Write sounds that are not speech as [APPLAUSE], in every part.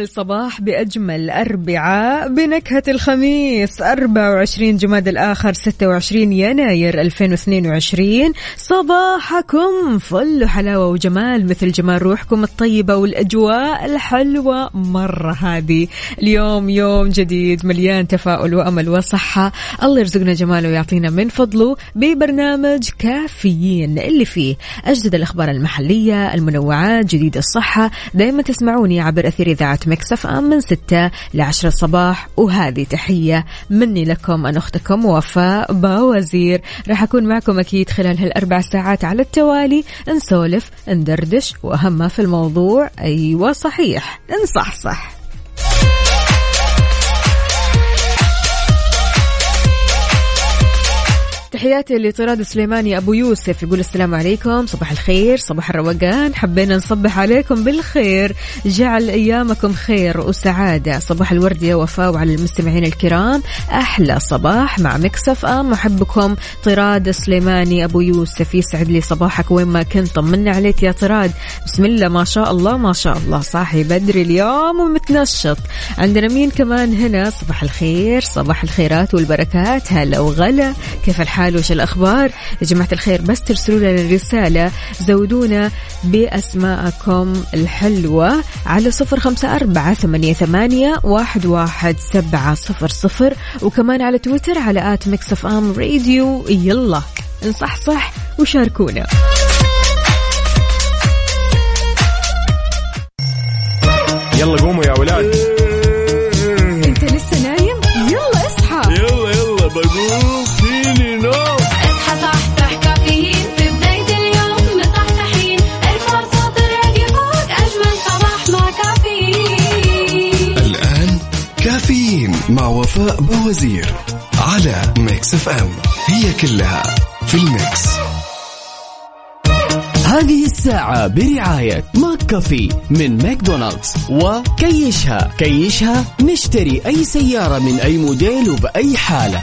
وأجمل صباح بأجمل أربعاء بنكهة الخميس. 24 جماد الآخر 26 يناير 2022 صباحكم فل حلاوة وجمال مثل جمال روحكم الطيبة والأجواء الحلوة مرة هذه. اليوم يوم جديد مليان تفاؤل وأمل وصحة. الله يرزقنا جماله ويعطينا من فضله ببرنامج كافيين. اللي فيه أجدد الأخبار المحلية المنوعات جديد الصحة. دائما تسمعوني عبر أثير إذاعة مكسف أم من 6 ل 10 الصباح وهذه تحية مني لكم أنا أختكم وفاء باوزير. راح أكون معكم أكيد خلال هالأربع ساعات على التوالي. نسولف ندردش وأهم ما في الموضوع أيوة صحيح نصحصح تحياتي لطراد سليماني أبو يوسف يقول السلام عليكم صباح الخير صباح الروقان حبينا نصبح عليكم بالخير جعل أيامكم خير وسعادة صباح الورد يا وفاء وعلى المستمعين الكرام أحلى صباح مع مكسف أم محبكم طراد سليماني أبو يوسف يسعد لي صباحك وين ما كنت طمنا عليك يا طراد بسم الله ما شاء الله ما شاء الله صاحي بدري اليوم ومتنشط عندنا مين كمان هنا؟ صباح الخير صباح الخيرات والبركات هلا وغلا كيف الحال وش الأخبار؟ يا جماعة الخير بس ترسلوا لنا رسالة زودونا بأسماءكم الحلوة على صفر خمسة أربعة ثمانية, ثمانية واحد, واحد سبعة صفر صفر وكمان على تويتر على at Mix FM Radio. يلا نصحصح وشاركونا. يلا قوموا يا ولاد. أنت لسه نايم؟ يلا اصحى. يلا يلا بقوم. مع وفاء بوازير على Mix FM. هي كلها في ال mix. هذه الساعة برعاية McCafé من ماكدونالدز وكيشها. كيشها نشتري أي سيارة من أي موديل وبأي حالة.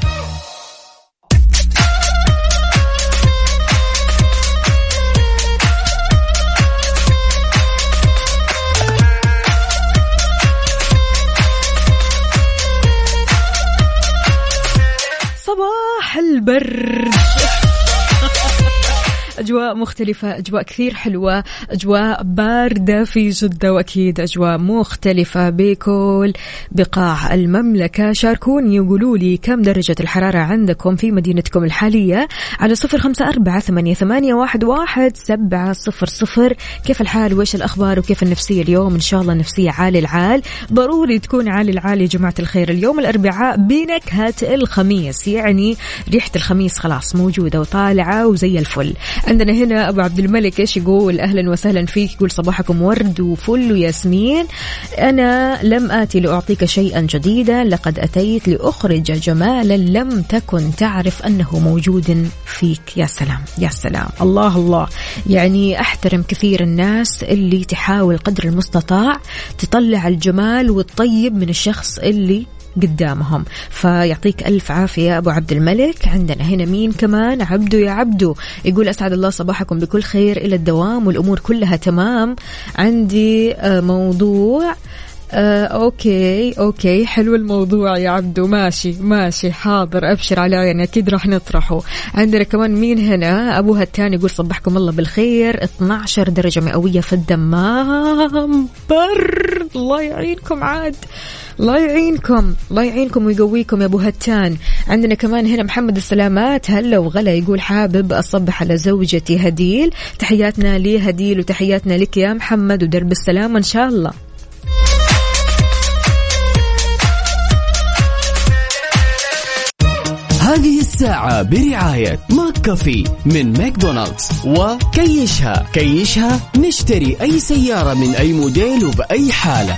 البرد أجواء مختلفة أجواء كثير حلوة أجواء باردة في جدة وأكيد أجواء مختلفة بكل بقاع المملكة. شاركوني وقولوا لي كم درجة الحرارة عندكم في مدينتكم الحالية؟ على صفر خمسة أربعة ثمانية, واحد سبعة صفر صفر. كيف الحال؟ وإيش الأخبار؟ وكيف النفسية اليوم؟ إن شاء الله نفسية عالي العال. ضروري تكون عالي العال يا جماعة الخير. اليوم الأربعاء بنكهة الخميس يعني ريحة الخميس خلاص موجودة وطالعة وزي الفل. عندنا هنا أبو عبد الملك إيش يقول؟ أهلا وسهلا فيك يقول صباحكم ورد وفل وياسمين. أنا لم اتي لأعطيك شيئا جديدا لقد أتيت لأخرج جمالا لم تكن تعرف أنه موجود فيك. يا سلام يا سلام. الله الله. يعني أحترم كثير الناس اللي تحاول قدر المستطاع تطلع الجمال والطيب من الشخص اللي قدامهم. فيعطيك ألف عافية أبو عبد الملك. عندنا هنا مين كمان؟ عبدو يا عبدو. يقول أسعد الله صباحكم بكل خير إلى الدوام والأمور كلها تمام. عندي آه، موضوع آه، okay okay. حلو الموضوع يا عبدو. ماشي ماشي. حاضر. أبشر على عيني أكيد راح نطرحه. عندنا كمان مين هنا؟ أبوها الثاني يقول صبحكم الله بالخير. 12 درجة مئوية في الدمام. برد الله يعينكم عاد. الله يعينكم. الله يعينكم ويقويكم يا ابو هتان عندنا كمان هنا محمد السلامات. هلا وغلا. يقول حابب أصبح على زوجتي هديل. تحياتنا لهديل وتحياتنا لك يا محمد. ودرب السلامه إن شاء الله. هذه الساعة برعاية McCafé من ماكدونالدز. وكيشها. كيشها نشتري أي سيارة من أي موديل وبأي حالة.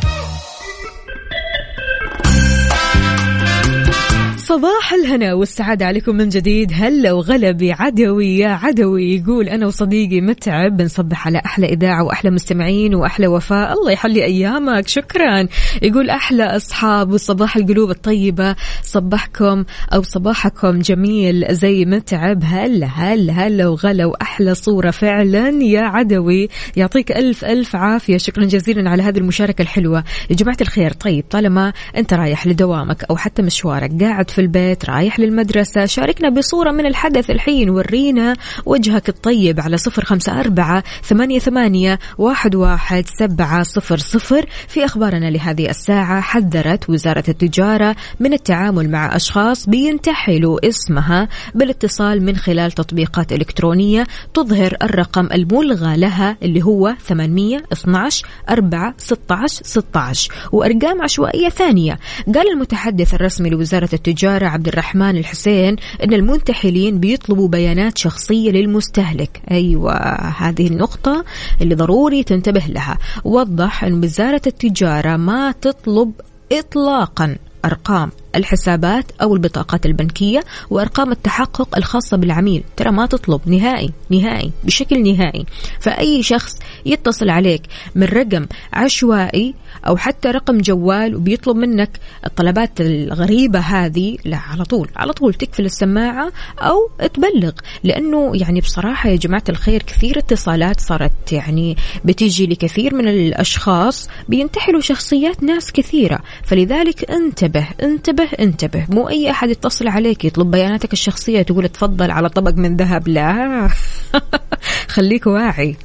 صباح الهنا والسعادة عليكم من جديد. هلا وغلبي عدوي يا عدوي. يقول أنا وصديقي متعب بنصبح على أحلى إذاعة وأحلى مستمعين وأحلى وفاء. الله يحلي أيامك. شكرا. يقول أحلى أصحاب وصباح القلوب الطيبة. صبحكم أو صباحكم جميل زي متعب. هلا هلا هلا وغلا وأحلى صورة فعلا يا عدوي. يعطيك ألف ألف عافية. شكرا جزيلا على هذه المشاركة الحلوة. يا جماعة الخير طيب طالما أنت رايح لدوامك أو حتى مشوارك قاعد في البيت رايح للمدرسة. شاركنا بصورة من الحدث الحين. ورينا وجهك الطيب على صفر خمسة أربعة ثمانية, ثمانية واحد, واحد سبعة صفر صفر. في أخبارنا لهذه الساعة حذرت وزارة التجارة من التعامل مع أشخاص بينتحلوا اسمها بالاتصال من خلال تطبيقات إلكترونية تظهر الرقم الملغى لها اللي هو 812 4 16 16 وأرقام عشوائية ثانية. قال المتحدث الرسمي لوزارة التجارة عبد الرحمن الحسين أن المنتحلين بيطلبوا بيانات شخصية للمستهلك. أيوة هذه النقطة اللي ضروري تنتبه لها. وضح أن وزارة التجارة ما تطلب إطلاقا أرقام الحسابات أو البطاقات البنكية وأرقام التحقق الخاصة بالعميل. ترى ما تطلب نهائي نهائي بشكل نهائي. فأي شخص يتصل عليك من رقم عشوائي أو حتى رقم جوال وبيطلب منك الطلبات الغريبة هذه لا على طول على طول تقفل السماعة أو تبلغ لأنه يعني بصراحة يا جماعة الخير كثير اتصالات صارت يعني بتيجي لكثير من الأشخاص بينتحلوا شخصيات ناس كثيرة. فلذلك انتبه انتبه انتبه. مو أي أحد يتصل عليك يطلب بياناتك الشخصية تقول تفضل على طبق من ذهب لا. [LAUGHS] خليك واعي.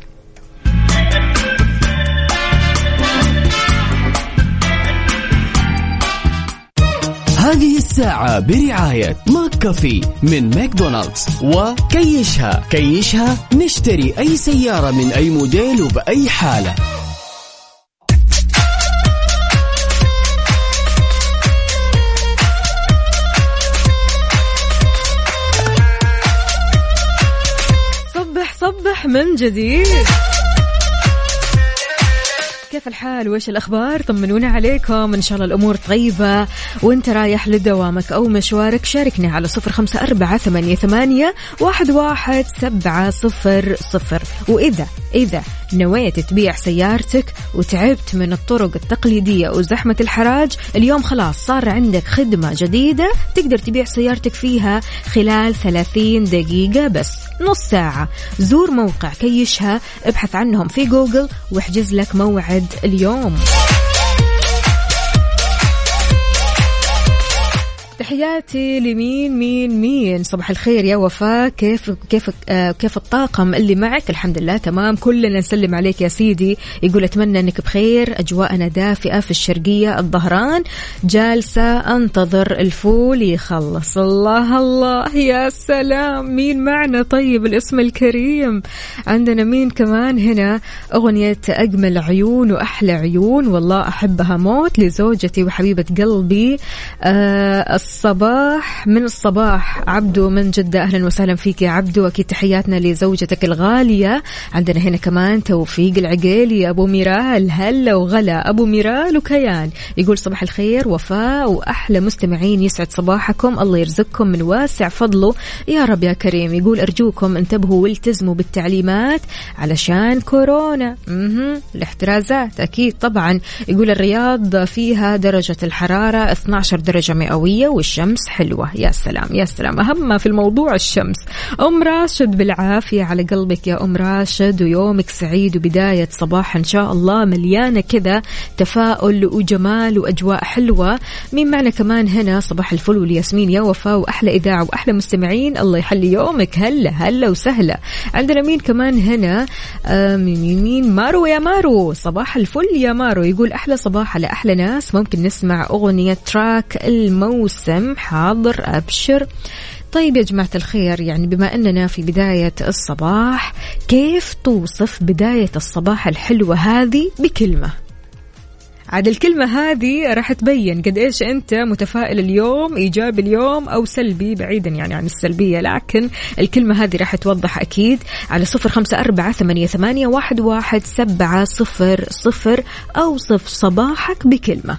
هذه الساعة برعاية McCafé من ماكدونالدز. وكيشها. كيشها نشتري أي سيارة من أي موديل وبأي حالة. صبح صبح من جديد. كيف الحال؟ وش الأخبار؟ طمنونا عليكم. إن شاء الله الأمور طيبة. وأنت رايح لدوامك أو مشوارك شاركنا على صفر خمسة أربعة ثمانية, ثمانية واحد, واحد سبعة صفر صفر. وإذا إذا نويت تبيع سيارتك وتعبت من الطرق التقليدية وزحمة الحراج. اليوم خلاص صار عندك خدمة جديدة تقدر تبيع سيارتك فيها خلال 30 دقيقة بس نص ساعة. زور موقع كيشها ابحث عنهم في جوجل واحجز لك موعد اليوم. تحياتي لمين مين مين؟ صباح الخير يا وفاء. كيف كيف آه كيف الطاقم اللي معك؟ الحمد لله تمام. كلنا نسلم عليك يا سيدي. يقول أتمنى أنك بخير. أجواءنا دافئة في الشرقية الظهران. جالسة أنتظر الفول يخلص. الله الله يا سلام. مين معنا؟ طيب الاسم الكريم. عندنا مين كمان هنا؟ أغنية أجمل عيون وأحلى عيون. والله أحبها موت لزوجتي وحبيبة قلبي. آه الصباح. من الصباح عبدو من جدة أهلا وسهلا فيك يا عبدو. أكيد تحياتنا لزوجتك الغالية. عندنا هنا كمان توفيق العقيلي أبو ميرال. هلا وغلا. أبو ميرال وكيان. يقول صباح الخير وفاء وأحلى مستمعين يسعد صباحكم. الله يرزقكم من واسع فضله. يا رب يا كريم. يقول أرجوكم انتبهوا والتزموا بالتعليمات علشان كورونا. مهم. الاحترازات أكيد طبعا. يقول الرياض فيها درجة الحرارة 12 درجة مئوية والشمس حلوة. يا سلام يا سلام. أهم ما في الموضوع الشمس. أم راشد بالعافية على قلبك يا أم راشد ويومك سعيد وبداية صباح إن شاء الله. مليانة كذا تفاؤل وجمال وأجواء حلوة. مين معنا كمان هنا؟ صباح الفل والياسمين يا وفاء وأحلى إذاعة وأحلى مستمعين. الله يحلي يومك. هلا هلا وسهلا. عندنا مين كمان هنا؟ آه مين مين مارو يا مارو. صباح الفل يا مارو. يقول أحلى صباح على أحلى ناس. ممكن نسمع أغنية تراك الموسم حاضر أبشر. طيب يا جماعة الخير يعني بما أننا في بداية الصباح كيف توصف بداية الصباح الحلوة هذه بكلمة؟ عاد الكلمة هذه راح تبين قد إيش أنت متفائل اليوم إيجابي اليوم أو سلبي بعيدا يعني عن السلبية لكن الكلمة هذه راح توضح أكيد على صفر خمسة أربعة ثمانية, ثمانية واحد, واحد سبعة صفر صفر أوصف صباحك بكلمة.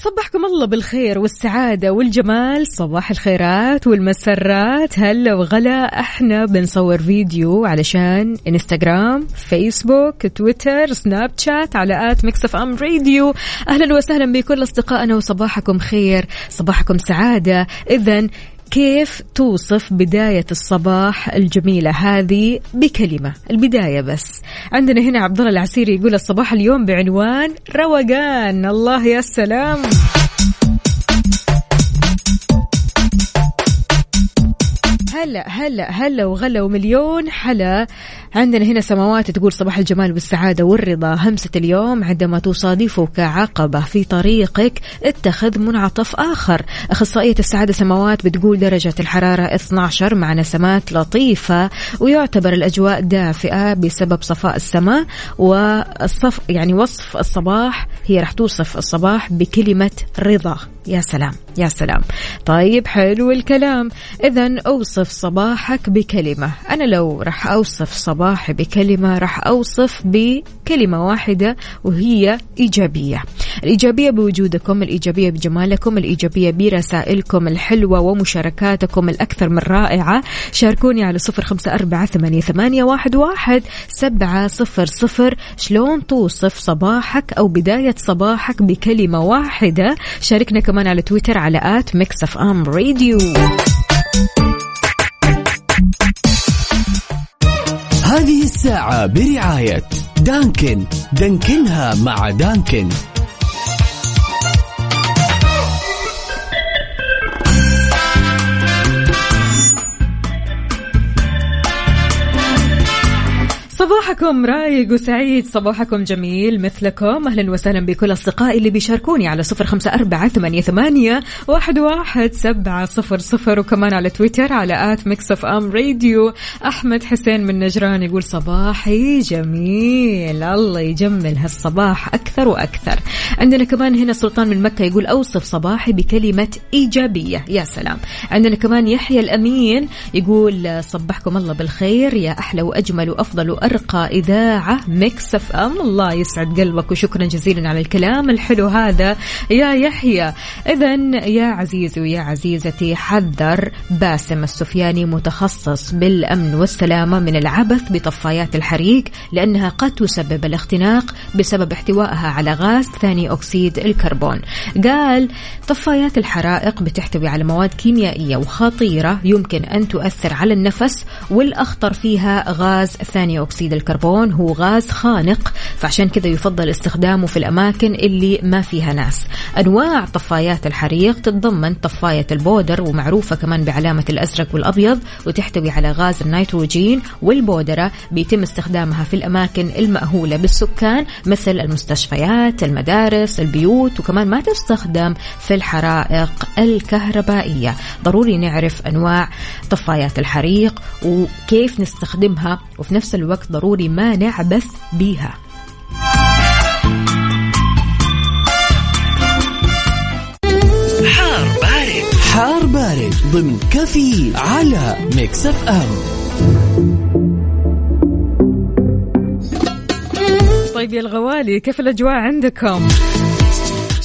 صبحكم الله بالخير والسعادة والجمال. صباح الخيرات والمسرات. هلا وغلا إحنا بنصور فيديو علشان انستغرام فيسبوك تويتر سناب شات على at Mix FM Radio. أهلا وسهلا بكل أصدقائنا وصباحكم خير صباحكم سعادة. اذا كيف توصف بداية الصباح الجميلة هذه بكلمة؟ البداية بس. عندنا هنا عبد الله العسيري يقول الصباح اليوم بعنوان روقان. الله يا سلام. هلا هلا هلا وغلا ومليون حلا. عندنا هنا سماوات تقول صباح الجمال والسعادة والرضا. همسة اليوم عندما تصادفك عقبة في طريقك اتخذ منعطف آخر. أخصائية السعادة سماوات بتقول درجة الحرارة 12 مع نسمات لطيفة ويعتبر الأجواء دافئة بسبب صفاء السماء والصف يعني وصف الصباح هي رح توصف الصباح بكلمة رضا. يا سلام يا سلام. طيب حلو الكلام. إذا أوصف صباحك بكلمة. أنا لو رح أوصف صباحي بكلمة رح أوصف بكلمة واحدة وهي إيجابية. الإيجابية بوجودكم الإيجابية بجمالكم الإيجابية برسائلكم الحلوة ومشاركاتكم الأكثر من رائعة. شاركوني على صفر خمسة أربعة ثمانية, واحد سبعة صفر صفر. شلون توصف صباحك أو بداية صباحك بكلمة واحدة؟ شاركنا كمان على تويتر على at Mix FM Radio. هذه الساعة برعاية Dunkin'. Dunkin' ها مع Dunkin'. صباحكم رايق وسعيد صباحكم جميل مثلكم. أهلا وسهلا بكل أصدقائي اللي بيشاركوني على صفر خمسة أربعة ثمانية, ثمانية واحد, واحد سبعة صفر صفر وكمان على تويتر على at Mix FM Radio. أحمد حسين من نجران يقول صباحي جميل الله يجمل هالصباح أكثر وأكثر. عندنا كمان هنا سلطان من مكة يقول أوصف صباحي بكلمة إيجابية يا سلام. عندنا كمان يحيى الأمين يقول صبحكم الله بالخير يا أحلى وأجمل وأفضل وأرقى إذاعة Mix FM الله يسعد قلبك وشكرا جزيلا على الكلام الحلو هذا. يا يحيى. إذا يا عزيزي ويا عزيزتي حذر باسم السفياني متخصص بالأمن والسلامة من العبث بطفايات الحريق لأنها قد تسبب الاختناق بسبب احتوائها على غاز ثاني أكسيد الكربون. قال طفايات الحرائق بتحتوي على مواد كيميائية وخطيرة يمكن أن تؤثر على النفس والأخطر فيها غاز ثاني أكسيد الكربون. هو غاز خانق. فعشان كذا يفضل استخدامه في الأماكن اللي ما فيها ناس. أنواع طفايات الحريق تتضمن طفاية ال powder ومعروفة كمان بعلامة الأزرق والأبيض وتحتوي على غاز النيتروجين والبودرة. بيتم استخدامها في الأماكن المأهولة بالسكان مثل المستشفيات المدارس البيوت وكمان ما تستخدم في الحرائق الكهربائية. ضروري نعرف أنواع طفايات الحريق وكيف نستخدمها وفي نفس الوقت ضروري ما نعبث بيها. حار بارد حار بارد ضمن كافيين على Mix FM طيب يا الغوالي كيف الأجواء عندكم؟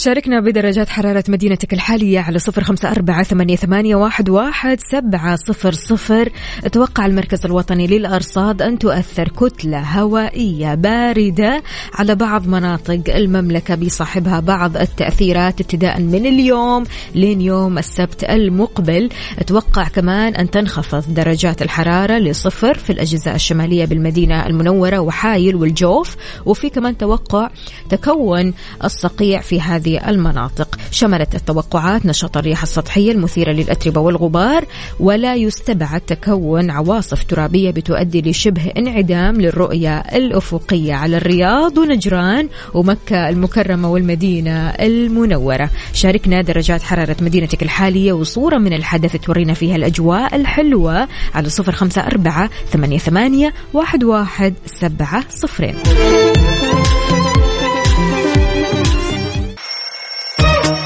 شاركنا بدرجات حرارة مدينتك الحالية على صفر خمسة أربعة ثمانية, واحد سبعة صفر صفر. توقع المركز الوطني للأرصاد أن تؤثر كتلة هوائية باردة على بعض مناطق المملكة بصاحبها بعض التأثيرات ابتداء من اليوم لين يوم السبت المقبل. توقع كمان أن تنخفض درجات الحرارة لصفر في الأجزاء الشمالية بالمدينة المنورة وحايل والجوف. وفي كمان توقع تكون الصقيع في هذه المناطق. شملت التوقعات نشاط الرياح السطحية المثيرة للأتربة والغبار ولا يستبعد تكون عواصف ترابية بتؤدي لشبه انعدام للرؤية الأفقية على الرياض ونجران ومكة المكرمة والمدينة المنورة. شاركنا درجات حرارة مدينتك الحالية وصورة من الحدث تورينا فيها الأجواء الحلوة على صفر خمسة أربعة ثمانية, ثمانية واحد, واحد سبعة صفرين.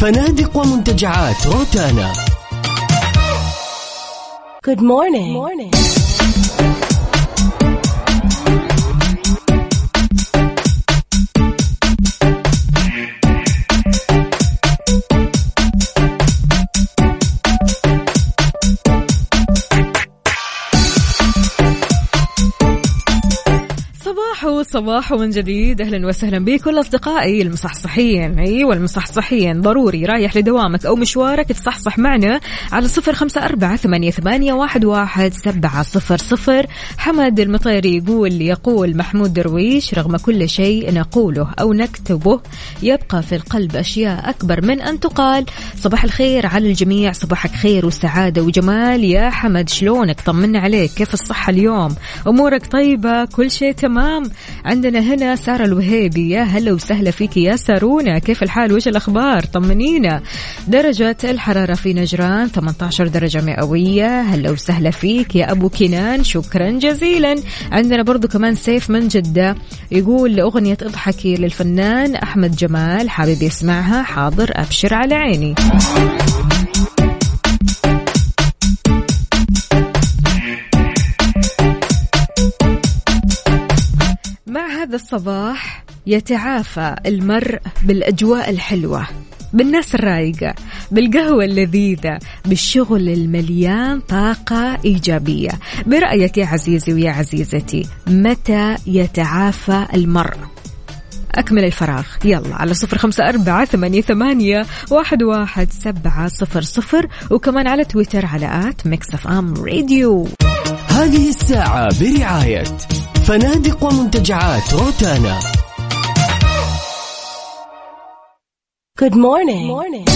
فنادق ومنتجعات روتانا Good morning. morning. صباح صباح من جديد. أهلا وسهلا بكل أصدقائي المصحصحين. أيوه المصحصحين ضروري رايح لدوامك أو مشوارك تصحصح معنا على صفر خمسة أربعة ثمانية, ثمانية واحد, واحد سبعة صفر صفر. حمد المطيري يقول يقول محمود درويش رغم كل شيء نقوله أو نكتبه يبقى في القلب أشياء أكبر من أن تقال. صباح الخير على الجميع. صباحك خير وسعادة وجمال. يا حمد شلونك؟ طمنا عليك. كيف الصحة اليوم؟ أمورك طيبة؟ كل شيء تمام؟ عندنا هنا سارة الوهيبي. يا هلا وسهلا فيك يا سارونا. كيف الحال؟ وش الأخبار؟ طمنينا. درجة الحرارة في نجران 18 درجة مئوية. هلا وسهلا فيك يا أبو كنان. شكرا جزيلا. عندنا برضو كمان سيف من جدة يقول أغنية اضحكي للفنان أحمد جمال. حابب يسمعها؟ حاضر أبشر على عيني. هذا الصباح يتعافى المرء بالأجواء الحلوة بالناس الرايقة بالقهوة اللذيذة بالشغل المليان طاقة إيجابية. برأيك يا عزيزي ويا عزيزتي متى يتعافى المرء؟ أكمل الفراغ. يلا على صفر خمسة أربعة ثمانية, ثمانية واحد, واحد سبعة صفر صفر وكمان على تويتر على at ميكس أف أم راديو. هذه الساعة برعاية فنادق ومنتجعات روتانا Good morning. morning.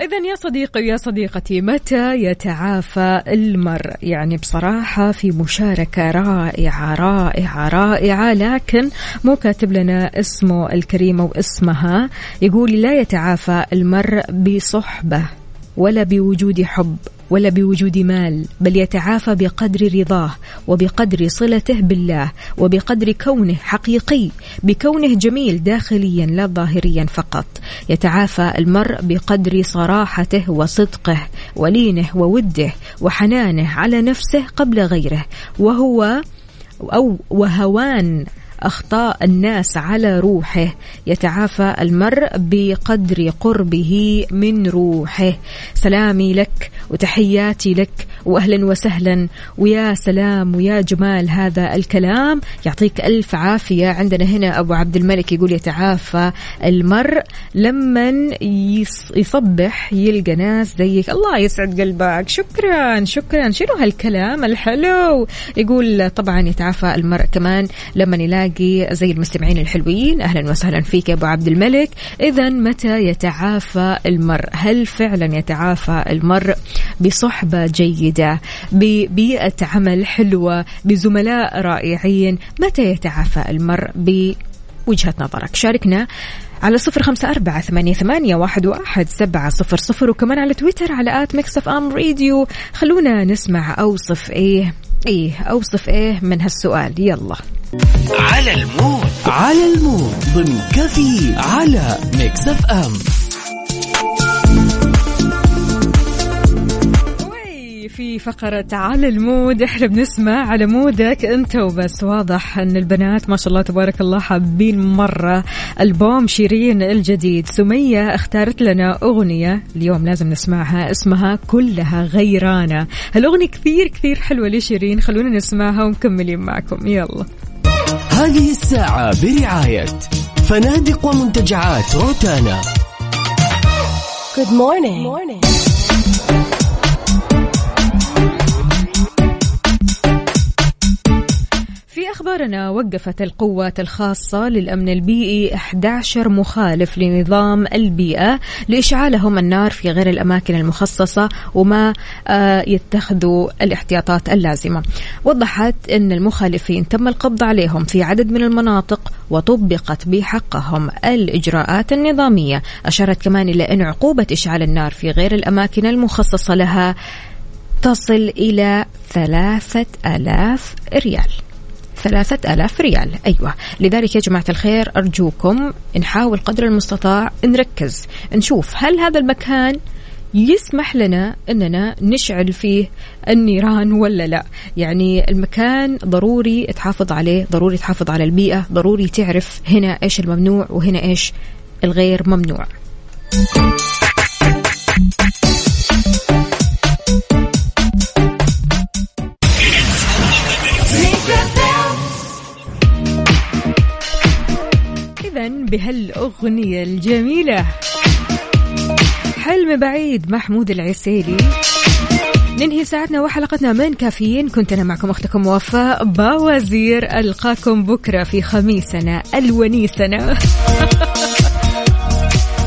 إذا يا صديقي ويا صديقتي متى يتعافى المرء؟ يعني بصراحة في مشاركة رائعة رائعة رائعة لكن مو كاتب لنا اسمه الكريمة واسمها يقول لا يتعافى المرء بصحبة ولا بوجود حب ولا بوجود مال بل يتعافى بقدر رضاه وبقدر صلته بالله وبقدر كونه حقيقي بكونه جميل داخليا لا ظاهريا فقط. يتعافى المرء بقدر صراحته وصدقه ولينه ووده وحنانه على نفسه قبل غيره وهو أو وهوان أخطاء الناس على روحه. يتعافى المرء بقدر قربه من روحه. سلامي لك وتحياتي لك وأهلا وسهلا. ويا سلام ويا جمال هذا الكلام. يعطيك ألف عافية. عندنا هنا أبو عبد الملك يقول يتعافى المرء. يص- يصبح يلقى ناس زيك. الله يسعد قلبك. شكرا شكرا. شنو هالكلام الحلو؟ يقول طبعا يتعافى المرء كمان لما يلاقي زي المستمعين الحلوين. أهلا وسهلا فيك يا أبو عبد الملك. اذا متى يتعافى المرء؟ هل فعلا يتعافى المرء بصحبة جيدة ببيئه عمل حلوة بزملاء رائعين؟ متى يتعافى المرء بوجهة نظرك؟ شاركنا على صفر خمسة أربعة ثمانية, ثمانية واحد, واحد سبعة صفر صفر وكمان على تويتر على at ميكس أف أم راديو. خلونا نسمع أوصف إيه إيه أوصف إيه من هالسؤال. يلا. على المود. على المود. ضمن كفي على ميكس اف ام في فقرة على المود. إحنا بنسمع على مودك أنت وبس. واضح أن البنات ما شاء الله تبارك الله حابين مرة ألبوم شيرين الجديد. سمية اختارت لنا أغنية اليوم لازم نسمعها اسمها كلها غيرانة. هالأغنية كثير كثير حلوة لشيرين. خلونا نسمعها ومكملين معكم. يلا. هذه الساعة برعاية فنادق ومنتجعات روتانا Good morning. Good morning. أخبارنا وقفت القوات الخاصة للأمن البيئي 11 مخالف لنظام البيئة لإشعالهم النار في غير الأماكن المخصصة وما آه، يتخذوا الاحتياطات اللازمة. وضحت أن المخالفين تم القبض عليهم في عدد من المناطق وطبقت بحقهم الإجراءات النظامية. أشارت كمان إلى أن عقوبة إشعال النار في غير الأماكن المخصصة لها تصل إلى ثلاثة ألاف ريال. ثلاثة ألاف ريال. أيوة. لذلك يا جماعة الخير أرجوكم نحاول قدر المستطاع نركز نشوف هل هذا المكان يسمح لنا أننا نشعل فيه النيران ولا لا. يعني المكان ضروري تحافظ عليه ضروري تحافظ على البيئة ضروري تعرف هنا إيش الممنوع وهنا إيش الغير ممنوع. إذا بهالأغنية الجميلة. حلم بعيد محمود العسيلي. ننهي ساعتنا وحلقتنا من كافيين. كنت أنا معكم أختكم وفاء باوزير ألقاكم بكرة في خميسنا الونيسنا. [LAUGHS]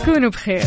كونوا بخير.